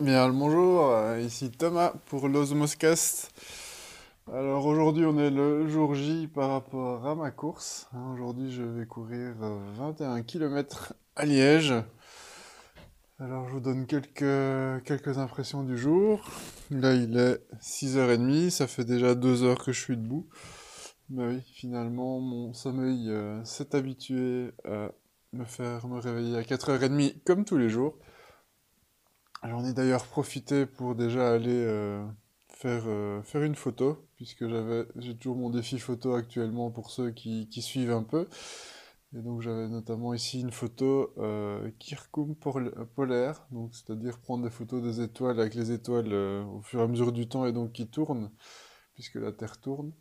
Bien, bonjour, euh, ici Thomas pour l'Osmoscast. Alors aujourd'hui on est le jour J par rapport à ma course. Hein, aujourd'hui je vais courir 21 km à Liège. Alors je vous donne quelques, quelques impressions du jour. Là il est 6h30, ça fait déjà 2 heures que je suis debout. Mais oui, finalement mon sommeil euh, s'est habitué à me faire me réveiller à 4h30 comme tous les jours. J'en ai d'ailleurs profité pour déjà aller euh, faire, euh, faire une photo, puisque j'ai toujours mon défi photo actuellement pour ceux qui, qui suivent un peu. Et donc j'avais notamment ici une photo euh, polaire, donc c'est-à-dire prendre des photos des étoiles avec les étoiles euh, au fur et à mesure du temps et donc qui tournent, puisque la Terre tourne.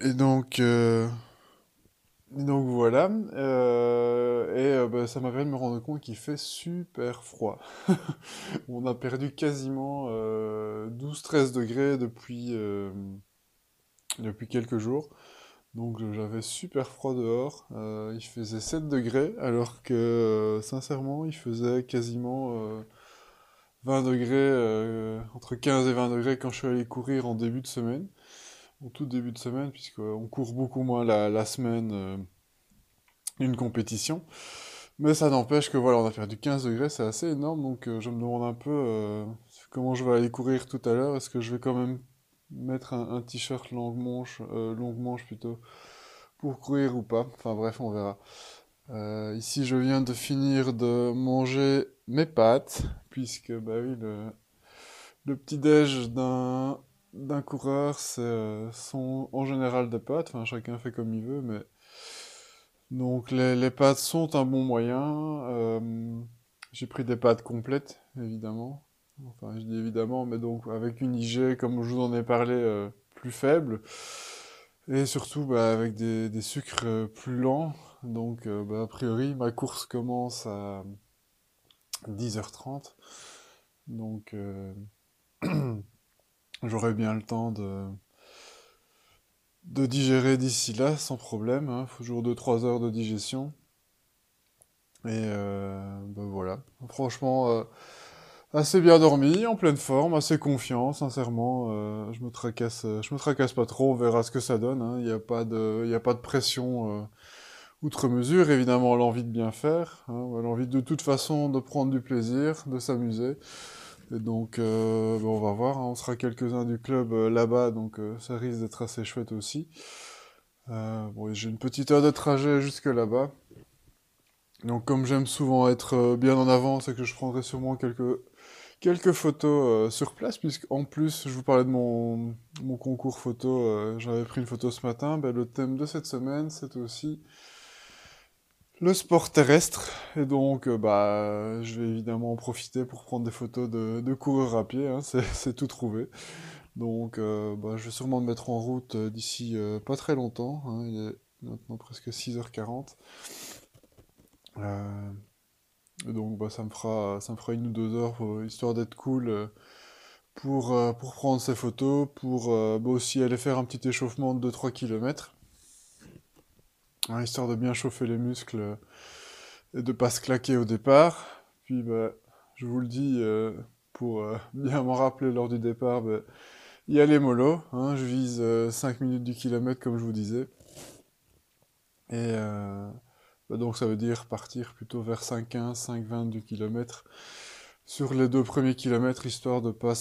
et donc donc voilà, euh, et euh, bah, ça m'a permis de me rendre compte qu'il fait super froid. On a perdu quasiment 12-13 euh, degrés depuis, depuis quelques jours. Donc j'avais super froid dehors. il faisait 7 degrés, alors que sincèrement il faisait quasiment 20 degrés, entre 15 et 20 degrés quand je suis allé courir en début de semaine au tout début de semaine, puisqu'on court beaucoup moins la, semaine euh, d'une compétition. Mais ça n'empêche que voilà, on a perdu 15 degrés, c'est assez énorme, donc euh, je me demande un peu euh, comment je vais aller courir tout à l'heure. Est-ce que je vais quand même mettre un, t-shirt longue manche, longue manche plutôt, pour courir ou pas? Enfin bref, on verra. ici, je viens de finir de manger mes pâtes, puisque bah oui, le, petit déj d'un d'un coureur, c'est euh, en général des pâtes, enfin chacun fait comme il veut, mais donc les, les pâtes sont un bon moyen. Euh, j'ai pris des pâtes complètes, évidemment. Enfin, je dis évidemment, mais donc avec une IG, comme je vous en ai parlé, euh, plus faible. Et surtout bah, avec des, sucres plus lents. Donc, bah, a priori, ma course commence à 10h30. Donc, J'aurai bien le temps de, de digérer d'ici là sans problème. Hein. Faut toujours 2-3 heures de digestion. Et euh, ben voilà. Franchement, euh, assez bien dormi, en pleine forme, assez confiant, sincèrement. Euh, je me tracasse, je me tracasse pas trop. On verra ce que ça donne. Hein. Il n'y a pas de, il a pas de pression outre mesure. Évidemment, l'envie de bien faire, hein. l'envie de toute façon de prendre du plaisir, de s'amuser. Et donc, euh, on va voir, hein. on sera quelques-uns du club euh, là-bas, donc euh, ça risque d'être assez chouette aussi. bon, j'ai une petite heure de trajet jusque là-bas. Donc, comme j'aime souvent être bien en avant, c'est que je prendrai sûrement quelques, quelques photos sur place, puisqu'en plus, je vous parlais de mon, mon concours photo, j'avais pris une photo ce matin. Ben, le thème de cette semaine, c'est aussi le sport terrestre. Et donc, euh, bah, je vais évidemment en profiter pour prendre des photos de, coureurs à pied, hein, c'est tout trouvé. Donc, euh, bah, je vais sûrement me mettre en route euh, d'ici pas très longtemps. Hein, il est maintenant presque 6h40. donc, bah, ça me fera, ça me fera une ou deux heures histoire d'être cool pour, pour prendre ces photos, pour bah, aussi aller faire un petit échauffement de 2-3 km histoire de bien chauffer les muscles et de pas se claquer au départ. Puis, bah, je vous le dis, euh, pour euh, bien m'en rappeler lors du départ, bah, il y a les molos. Hein, je vise 5 euh, minutes du kilomètre, comme je vous disais. Et bah, donc, ça veut dire partir plutôt vers 5,15, 5,20 du kilomètre sur les deux premiers kilomètres, histoire de pas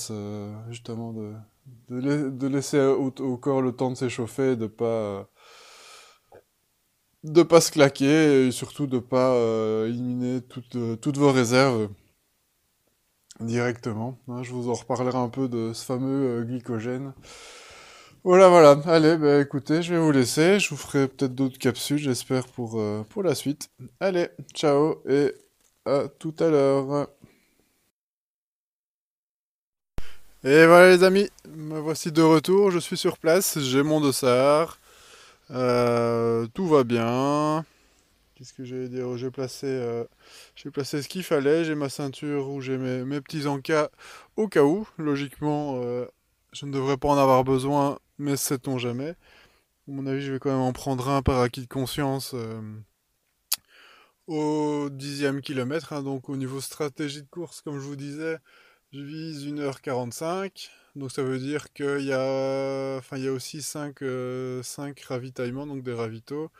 justement de, de, laisser au, au, corps le temps de s'échauffer de pas de pas se claquer et surtout de pas euh, éliminer toutes, euh, toutes vos réserves directement. Hein, je vous en reparlerai un peu de ce fameux euh, glycogène. Voilà, voilà. Allez, bah, écoutez, je vais vous laisser. Je vous ferai peut-être d'autres capsules, j'espère, pour, pour la suite. Allez, ciao et à tout à l'heure. Et voilà les amis, me voici de retour, je suis sur place, j'ai mon dossard, euh, tout va bien. Qu'est-ce que j'allais dire? J'ai placé, euh, ce qu'il fallait. J'ai ma ceinture où j'ai mes, petits encas au cas où. Logiquement, euh, je ne devrais pas en avoir besoin, mais sait-on jamais. À mon avis, je vais quand même en prendre un par acquis de conscience au dixième kilomètre, hein, donc au niveau stratégie de course, comme je vous disais, je vise 1h45. Donc ça veut dire qu'il y a, enfin, il y a aussi 5, euh, ravitaillements, donc des ravitaux,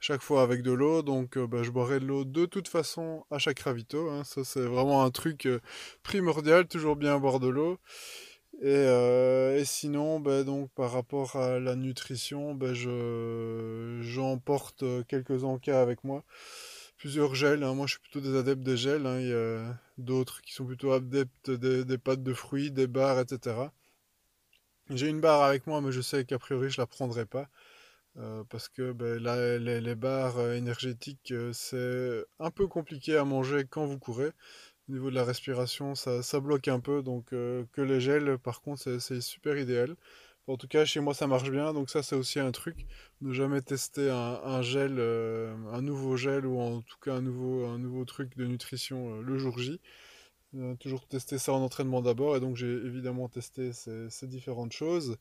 chaque fois avec de l'eau. Donc euh, bah, je boirai de l'eau de toute façon à chaque ravito. Hein. Ça c'est vraiment un truc euh, primordial, toujours bien boire de l'eau. Et, sinon, bah, donc par rapport à la nutrition, bah, je j'emporte quelques encas avec moi plusieurs gels. Hein. Moi, je suis plutôt des adeptes des gels. Hein. Il y a d'autres qui sont plutôt adeptes des, pâtes de fruits, des barres, etc. J'ai une barre avec moi, mais je sais qu'a priori, je la prendrai pas. Euh, parce que ben, les, barres euh, énergétiques, euh, c'est un peu compliqué à manger quand vous courez. Au niveau de la respiration, ça, ça bloque un peu. Donc, que les gels, par contre, c'est super idéal. En tout cas, chez moi, ça marche bien. Donc ça, c'est aussi un truc. Ne jamais tester un, gel, euh, un nouveau gel ou en tout cas un nouveau, un nouveau truc de nutrition euh, le jour J. Euh, toujours tester ça en entraînement d'abord. Et donc j'ai évidemment testé ces, différentes choses.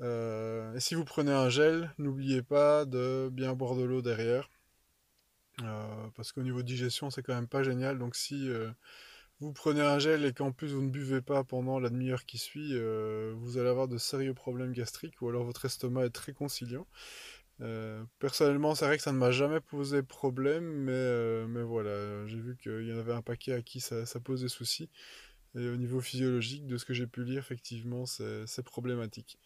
et si vous prenez un gel, n'oubliez pas de bien boire de l'eau derrière. parce qu'au niveau digestion, c'est quand même pas génial. Donc si vous prenez un gel et qu'en plus vous ne buvez pas pendant la demi-heure qui suit, euh, vous allez avoir de sérieux problèmes gastriques ou alors votre estomac est très conciliant. Euh, personnellement, c'est vrai que ça ne m'a jamais posé problème, mais, euh, mais voilà, j'ai vu qu'il y en avait un paquet à qui ça, posait souci. Et au niveau physiologique, de ce que j'ai pu lire, effectivement, c'est problématique.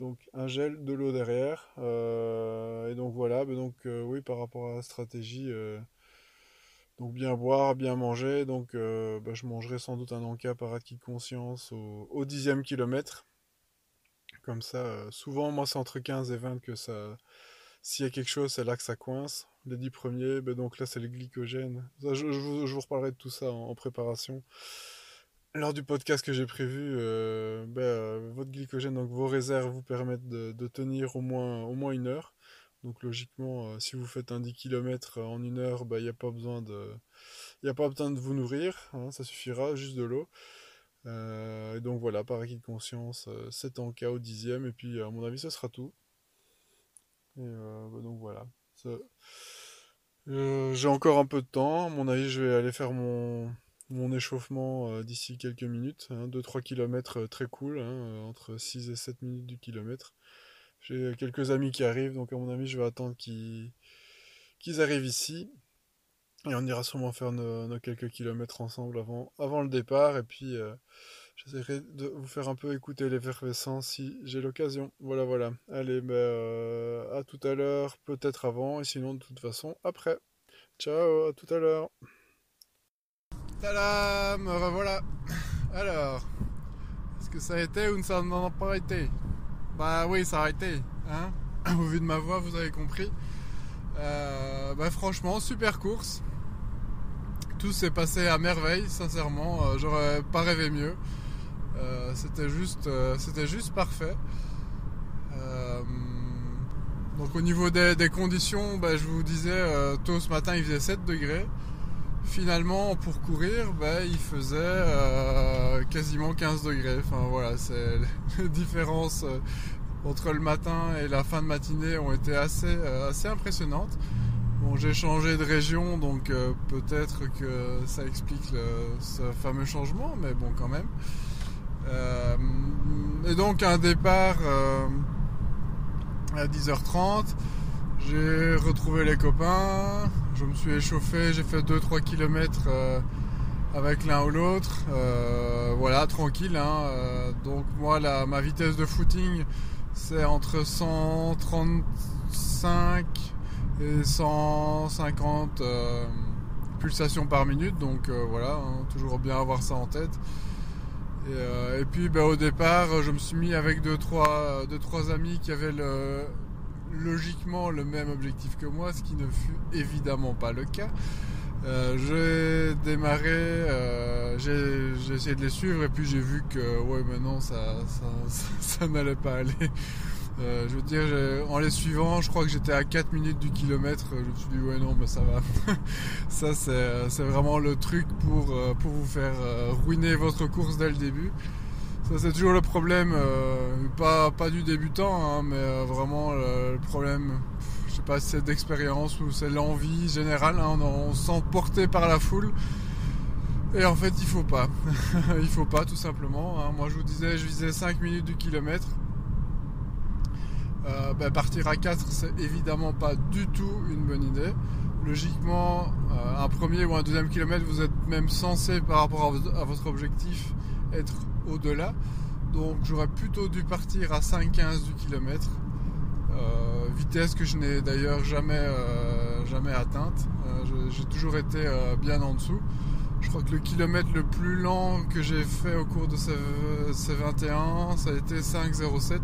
Donc un gel, de l'eau derrière. et donc voilà, donc oui, par rapport à la stratégie, donc bien boire, bien manger. Donc euh, bah, je mangerai sans doute un encas par acquis de conscience au, dixième kilomètre. Comme ça, euh, souvent moi c'est entre 15 et 20 que ça... S'il y a quelque chose, c'est là que ça coince. Les 10 premiers, bah, donc là c'est le glycogène. je, vous, reparlerai de tout ça en, préparation. Lors du podcast que j'ai prévu, euh, bah, votre glycogène, donc vos réserves vous permettent de, de tenir au moins, au moins une heure. Donc logiquement, euh, si vous faites un 10 km en une heure, il bah, n'y a pas besoin de, y a pas besoin de vous nourrir, hein, ça suffira, juste de l'eau. Euh, et donc voilà, par acquis de conscience, euh, 7 en cas au dixième, et puis à mon avis, ce sera tout. Bah, donc voilà. J'ai encore un peu de temps, à mon avis, je vais aller faire mon, mon échauffement d'ici quelques minutes. 2-3 hein, km très cool, hein, entre 6 et 7 minutes du kilomètre. J'ai quelques amis qui arrivent, donc à mon avis, je vais attendre qu'ils arrivent ici. Et on ira sûrement faire nos, quelques kilomètres ensemble avant, le départ. Et puis, euh, j'essaierai de vous faire un peu écouter l'effervescence si j'ai l'occasion. Voilà, voilà. Allez, ben, euh, à tout à l'heure, peut-être avant, et sinon, de toute façon, après. Ciao, à tout à l'heure. Tadam, revoilà. Alors, est-ce que ça a été ou ça n'en a pas été? Bah oui, ça a été. Hein Au vu de ma voix, vous avez compris. Euh, bah franchement, super course. Tout s'est passé à merveille, sincèrement. Euh, j'aurais pas rêvé mieux. Euh, c'était juste, c'était juste parfait. donc au niveau des, conditions, bah, je vous disais, tôt ce matin il faisait 7 degrés. Finalement, pour courir, bah, il faisait quasiment 15 degrés. Enfin voilà, c'est les différences entre le matin et la fin de matinée ont été assez, euh, assez impressionnantes. Bon, j'ai changé de région, donc euh, peut-être que ça explique ce fameux changement, mais bon, quand même. Euh, et donc un départ à 10h30. J'ai retrouvé les copains, je me suis échauffé, j'ai fait 2-3 km avec l'un ou l'autre. voilà, tranquille. Hein. donc moi, la, ma vitesse de footing, c'est entre 135 et 150 euh, pulsations par minute. Donc euh, voilà, hein, toujours bien avoir ça en tête. Et, euh, puis ben, au départ, je me suis mis avec deux trois, deux, trois amis qui avaient logiquement le même objectif que moi, ce qui ne fut évidemment pas le cas. j'ai démarré, j'ai essayé de les suivre et puis j'ai vu que ouais maintenant ça, ça n'allait pas aller. Euh, je veux dire, en les suivant, je crois que j'étais à 4 minutes du kilomètre. Je me suis dit, ouais, non, mais ça va. ça, c'est vraiment le truc pour, euh, pour vous faire euh, ruiner votre course dès le début. C'est toujours le problème, pas, pas du débutant, hein, mais vraiment le problème. je sais pas si c'est d'expérience ou c'est l'envie générale, hein, on, se sent porté par la foule. Et en fait, il faut pas. il faut pas, tout simplement. Hein. Moi, je vous disais, je visais 5 minutes du kilomètre. Euh, ben, partir à 4, c'est évidemment pas du tout une bonne idée. Logiquement, euh, un premier ou un deuxième kilomètre, vous êtes même censé, par rapport à, votre objectif, être au-delà. Donc j'aurais plutôt dû partir à 5,15 du kilomètre. Euh, vitesse que je n'ai d'ailleurs jamais, jamais atteinte. j'ai toujours été bien en dessous. Je crois que le kilomètre le plus lent que j'ai fait au cours de ces, ces 21, ça a été 5,07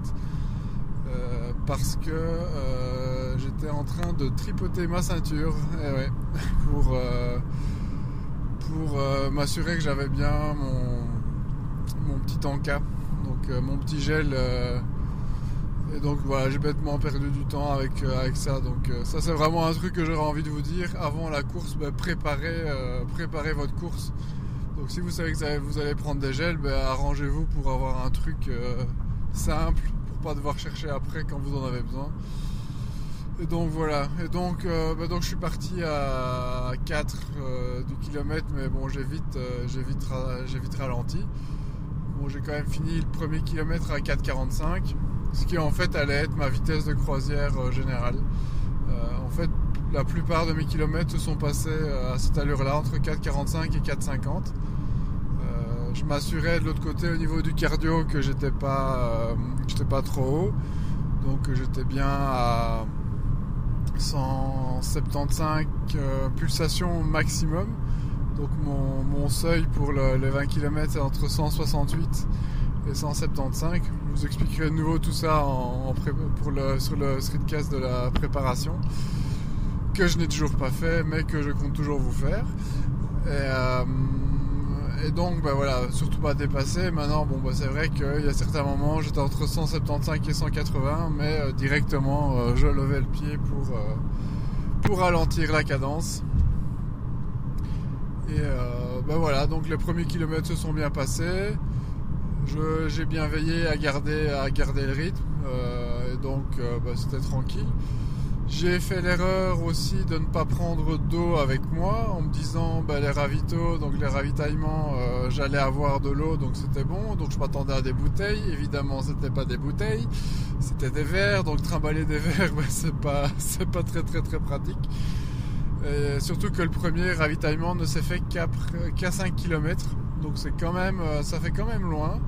parce que euh, j'étais en train de tripoter ma ceinture eh pour, euh, pour euh, m'assurer que j'avais bien mon, mon petit encas, donc mon petit gel. et donc voilà, j'ai bêtement perdu du temps avec, avec ça. Donc ça c'est vraiment un truc que j'aurais envie de vous dire. Avant la course, ben, préparez, votre course. Donc si vous savez que vous allez, prendre des gels, ben, arrangez-vous pour avoir un truc simple pas devoir chercher après quand vous en avez besoin. Et donc voilà, et donc, euh, bah donc je suis parti à 4 euh, du kilomètre, mais bon euh, j'ai vite, j'ai vite ralenti. J'ai quand même fini le premier kilomètre à 4,45, ce qui en fait allait être ma vitesse de croisière générale. en fait la plupart de mes kilomètres se sont passés à cette allure-là, entre 4,45 et 4,50 je m'assurais de l'autre côté au niveau du cardio que j'étais pas, euh, pas trop haut. Donc j'étais bien à 175 euh, pulsations maximum. Donc mon, seuil pour les 20 km est entre 168 et 175. Je vous expliquerai de nouveau tout ça le, sur le streetcast de la préparation que je n'ai toujours pas fait mais que je compte toujours vous faire. Et, euh, donc, bah voilà, surtout pas dépasser. Maintenant, bon, bah, c'est vrai qu'il y a certains moments, j'étais entre 175 et 180, mais euh, directement, euh, je levais le pied pour, pour ralentir la cadence. Et bah voilà, donc les premiers kilomètres se sont bien passés. J'ai bien veillé à garder, le rythme, et donc bah, c'était tranquille. J'ai fait l'erreur aussi de ne pas prendre d'eau avec moi en me disant bah, les ravitaux, donc les ravitaillements, euh, j'allais avoir de l'eau donc c'était bon. Donc je m'attendais à des bouteilles. Évidemment, c'était pas des bouteilles, c'était des verres. Donc trimballer des verres, bah, c'est pas pas très très pratique. Et surtout que le premier ravitaillement ne s'est fait qu'à 5 km. Donc c'est quand même euh, ça fait quand même loin.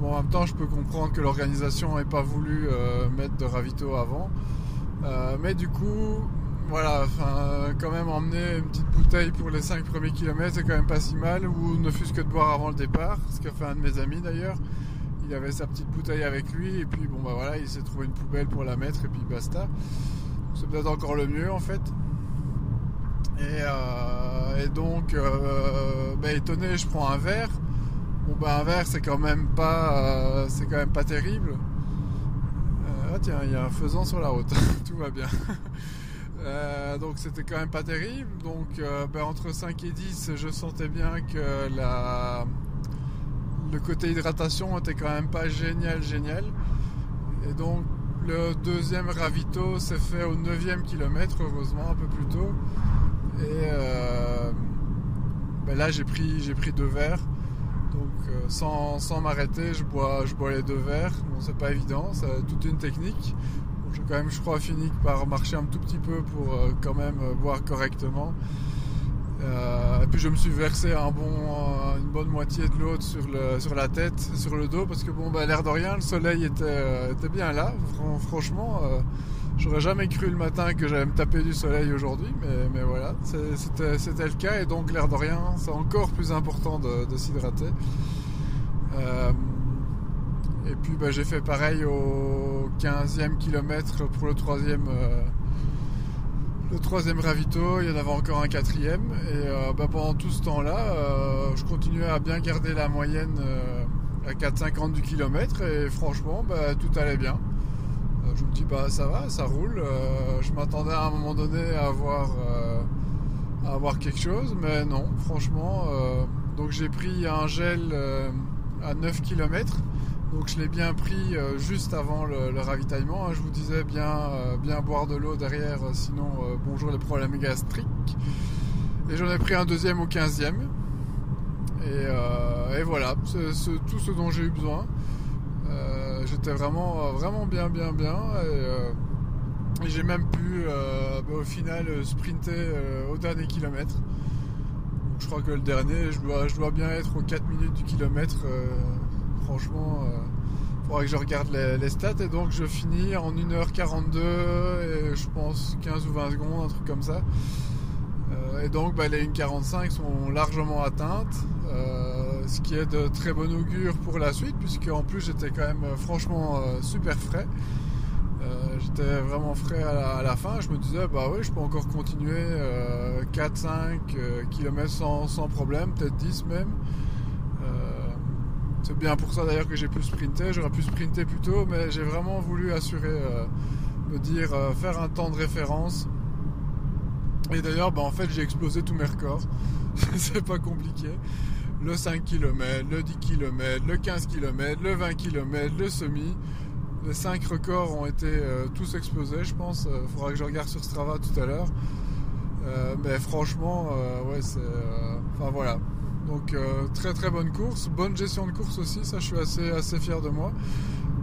Bon, en même temps, je peux comprendre que l'organisation n'ait pas voulu euh, mettre de ravito avant. Euh, mais du coup, voilà, quand même emmener une petite bouteille pour les 5 premiers kilomètres, c'est quand même pas si mal, ou ne fût-ce que de boire avant le départ, ce qu'a fait un de mes amis d'ailleurs. Il avait sa petite bouteille avec lui, et puis bon bah voilà, il s'est trouvé une poubelle pour la mettre, et puis basta. C'est peut-être encore le mieux en fait. Et, euh, donc, euh, bah, étonné, je prends un verre. Bon bah un verre, c'est quand même pas, c'est quand pas terrible. Ah tiens, il y a un faisan sur la route, tout va bien. Euh, donc c'était quand même pas terrible. Donc euh, ben, entre 5 et 10, je sentais bien que le côté hydratation était quand même pas génial, génial. Et donc le deuxième ravito s'est fait au 9e kilomètre, heureusement, un peu plus tôt. Et euh, ben là j'ai pris, j'ai pris deux verres. Donc euh, sans, m'arrêter, je bois, je bois les deux verres. Bon, c'est pas évident, c'est toute une technique. j'ai quand même, je crois, fini par marcher un tout petit peu pour euh, quand même boire correctement. et puis je me suis versé un bon, une bonne moitié de l'eau sur, sur la tête, sur le dos, parce que bon, bah, l'air de rien, le soleil était, était bien là. franchement, J'aurais jamais cru le matin que j'allais me taper du soleil aujourd'hui, mais, voilà, c'était le cas et donc l'air de rien, c'est encore plus important de, s'hydrater. Euh, et puis bah, j'ai fait pareil au 15e kilomètre pour le troisième, euh, le troisième ravito, il y en avait encore un quatrième. Et euh, bah, pendant tout ce temps-là, je continuais à bien garder la moyenne à 4,50 du kilomètre et franchement, bah, tout allait bien je me dis bah ça va, ça roule. Euh, je m'attendais à un moment donné à avoir, euh, à avoir quelque chose, mais non, franchement. Euh, donc j'ai pris un gel à 9 km Donc je l'ai bien pris juste avant le, ravitaillement. Hein. Je vous disais bien, bien boire de l'eau derrière, sinon bonjour les problèmes gastriques. Et j'en ai pris un deuxième au 15e. Et, voilà, c'est tout ce dont j'ai eu besoin. J'étais vraiment, vraiment bien, bien, bien. Et, j'ai même pu bah, au final sprinter au dernier kilomètre je crois que le dernier, je dois, bien être aux 4 minutes du kilomètre. Euh, franchement, il euh, faudra que je regarde les, stats. Et donc, je finis en 1h42 et je pense 15 ou 20 secondes, un truc comme ça. Euh, et donc, bah, les 1,45 sont largement atteintes. Ce qui est de très bon augure pour la suite, puisque en plus, j'étais quand même franchement super frais. Euh, j'étais vraiment frais à la, fin. Je me disais, bah oui, je peux encore continuer 4-5 km sans, problème, peut-être 10 même. Euh, c'est bien pour ça d'ailleurs que j'ai pu sprinter. J'aurais pu sprinter plus tôt, mais j'ai vraiment voulu assurer, euh, me dire, faire un temps de référence. Et d'ailleurs, bah, en fait, j'ai explosé tous mes records. c'est pas compliqué. Le 5 km, le 10 km, le 15 km, le 20 km, le semi les 5 records ont été euh, tous explosés, je pense. Il euh, faudra que je regarde sur Strava tout à l'heure. Euh, mais franchement, ouais, c'est. Enfin voilà. Donc très très bonne course, bonne gestion de course aussi, ça je suis assez, assez fier de moi.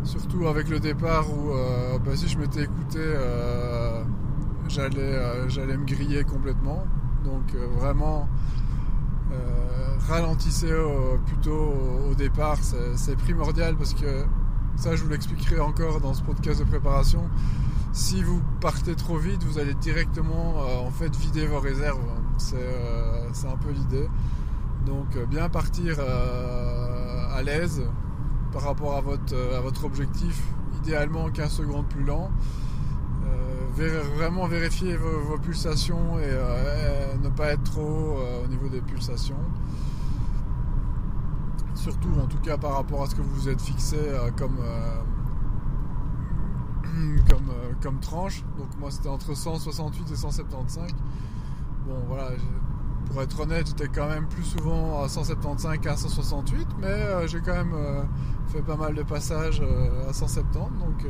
Surtout avec le départ où bah, si je m'étais écouté, j'allais me griller complètement. Donc vraiment ralentissez plutôt au, départ, c'est primordial parce que ça, je vous l'expliquerai encore dans ce podcast de préparation. Si vous partez trop vite, vous allez directement euh, en fait vider vos réserves. Euh, c'est un peu l'idée. Donc euh, bien partir à l'aise par rapport à votre, à votre objectif, idéalement 15 secondes plus lent. Vraiment vérifier vos, pulsations et, ne pas être trop au niveau des pulsations surtout en tout cas par rapport à ce que vous vous êtes fixé euh, comme, euh, comme, euh, comme tranche. Donc moi c'était entre 168 et 175. Bon voilà, pour être honnête, j'étais quand même plus souvent à 175 qu'à 168, mais j'ai quand même fait pas mal de passages à 170. Donc,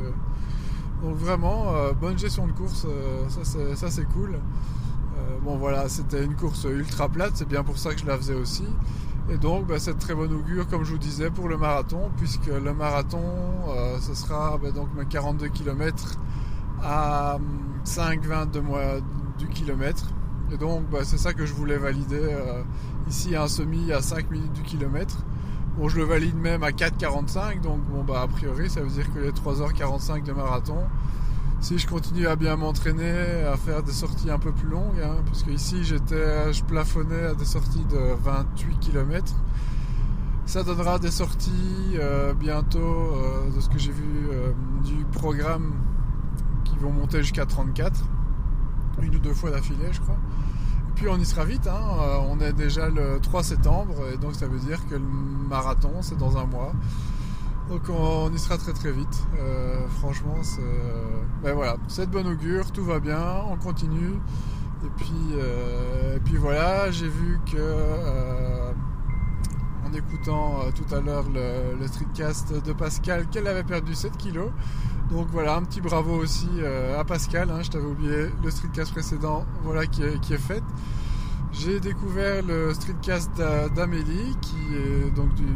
donc vraiment, bonne gestion de course, ça c'est cool. bon voilà, c'était une course ultra plate, c'est bien pour ça que je la faisais aussi. Et donc, bah, c'est très bon augure, comme je vous disais, pour le marathon, puisque le marathon, euh, ce sera bah, donc 42 km à 5,20 de du kilomètre. Et donc, bah, c'est ça que je voulais valider. Euh, ici, un semi à 5 minutes du kilomètre. Bon, je le valide même à 4,45, donc bon, bah, a priori, ça veut dire que les 3h45 de marathon, si je continue à bien m'entraîner, à faire des sorties un peu plus longues, hein, parce que ici j'étais, je plafonnais à des sorties de 28 km. Ça donnera des sorties euh, bientôt euh, de ce que j'ai vu euh, du programme qui vont monter jusqu'à 34, une ou deux fois d'affilée, je crois. Puis on y sera vite, hein, on est déjà le 3 septembre, et donc ça veut dire que le marathon c'est dans un mois. Donc on y sera très très vite. Euh, franchement, c'est ben voilà, c'est de bon augure, tout va bien, on continue. Et puis, euh, puis voilà, j'ai vu que écoutant tout à l'heure le, streetcast de Pascal qu'elle avait perdu 7 kilos. Donc voilà, un petit bravo aussi à Pascal. Hein, je t'avais oublié le streetcast précédent, voilà qui est, fait. J'ai découvert le streetcast d'Amélie, qui est donc du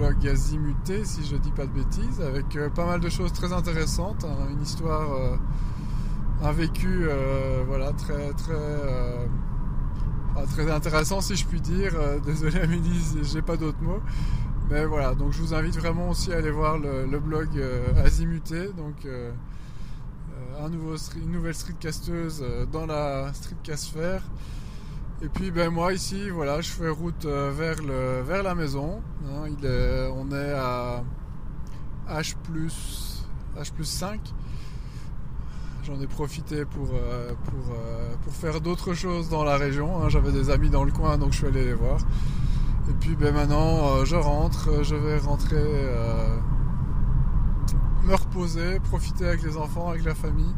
blog Azimuté, si je dis pas de bêtises, avec euh, pas mal de choses très intéressantes, hein, une histoire, euh, un vécu, euh, voilà, très très très intéressant si je puis dire. désolé Amélie, j'ai pas d'autres mots. Mais voilà, donc je vous invite vraiment aussi à aller voir le, blog Azimuté, donc un nouveau, une nouvelle streetcasteuse dans la streetcast et puis ben moi ici, voilà, je fais route euh, vers, le, vers la maison. Hein. on est à H plus, H plus 5. J'en ai profité pour, euh, pour, euh, pour faire d'autres choses dans la région. Hein. J'avais des amis dans le coin, donc je suis allé les voir. Et puis ben maintenant, je rentre, je vais rentrer, me reposer, profiter avec les enfants, avec la famille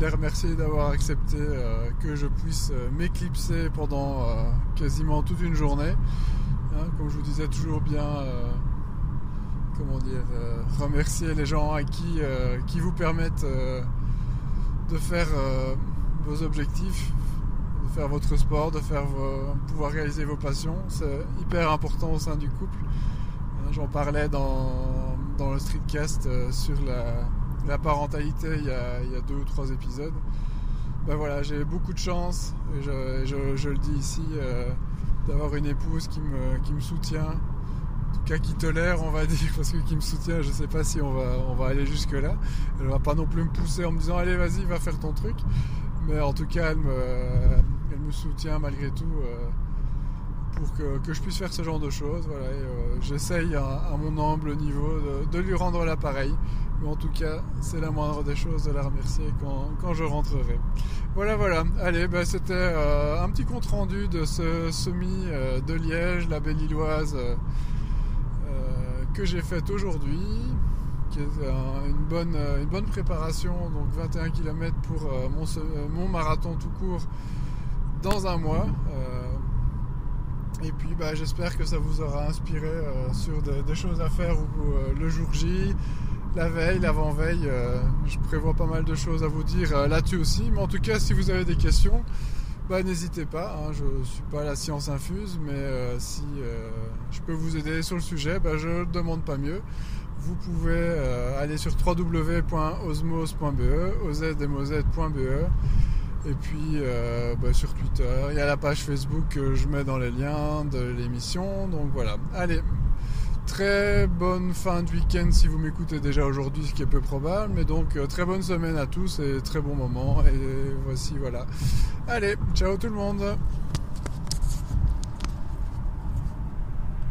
les remercier d'avoir accepté euh, que je puisse euh, m'éclipser pendant euh, quasiment toute une journée. Hein, comme je vous disais toujours bien, comment dire, remercier les gens à qui, qui vous permettent de faire vos objectifs, de faire votre sport, de faire pouvoir réaliser vos passions. C'est hyper important au sein du couple. J'en parlais dans, dans, le streetcast sur la, parentalité il y, a, deux ou trois épisodes. Ben voilà, j'ai beaucoup de chance, et je, je, le dis ici, euh, d'avoir une épouse qui me, qui me soutient, cas qui tolère, on va dire, parce que qui me soutient, je sais pas si on va, on va aller jusque-là. Elle va pas non plus me pousser en me disant allez vas-y, va faire ton truc. Mais en tout cas, elle me, elle me soutient malgré tout euh, pour que, que, je puisse faire ce genre de choses. Voilà, euh, J'essaye à, mon humble niveau de, lui rendre l'appareil. Mais en tout cas, c'est la moindre des choses de la remercier quand, je rentrerai. Voilà, voilà. Allez, bah, c'était euh, un petit compte rendu de ce semi de Liège, la belle Illoise, euh, que j'ai fait aujourd'hui, qui est une, bonne, une bonne préparation, donc 21 km pour mon, mon, marathon tout court dans un mois. et puis bah, j'espère que ça vous aura inspiré sur des choses à faire le jour J, la veille, l'avant-veille. Euh, je prévois pas mal de choses à vous dire euh, là-dessus aussi. Mais en tout cas, si vous avez des questions, bah, n'hésitez pas. Hein. je ne suis pas la science infuse, mais euh, si je peux vous aider sur le sujet, bah, je ne demande pas mieux. Vous pouvez aller sur www.osmos.be, ozmos.be. Et puis bah, sur Twitter, il y a la page Facebook que je mets dans les liens de l'émission. Donc voilà. Allez, Très bonne fin de week-end si vous m'écoutez déjà aujourd'hui, ce qui est peu probable. Mais donc euh, très bonne semaine à tous et très bon moment. Et voici voilà. Allez, ciao tout le monde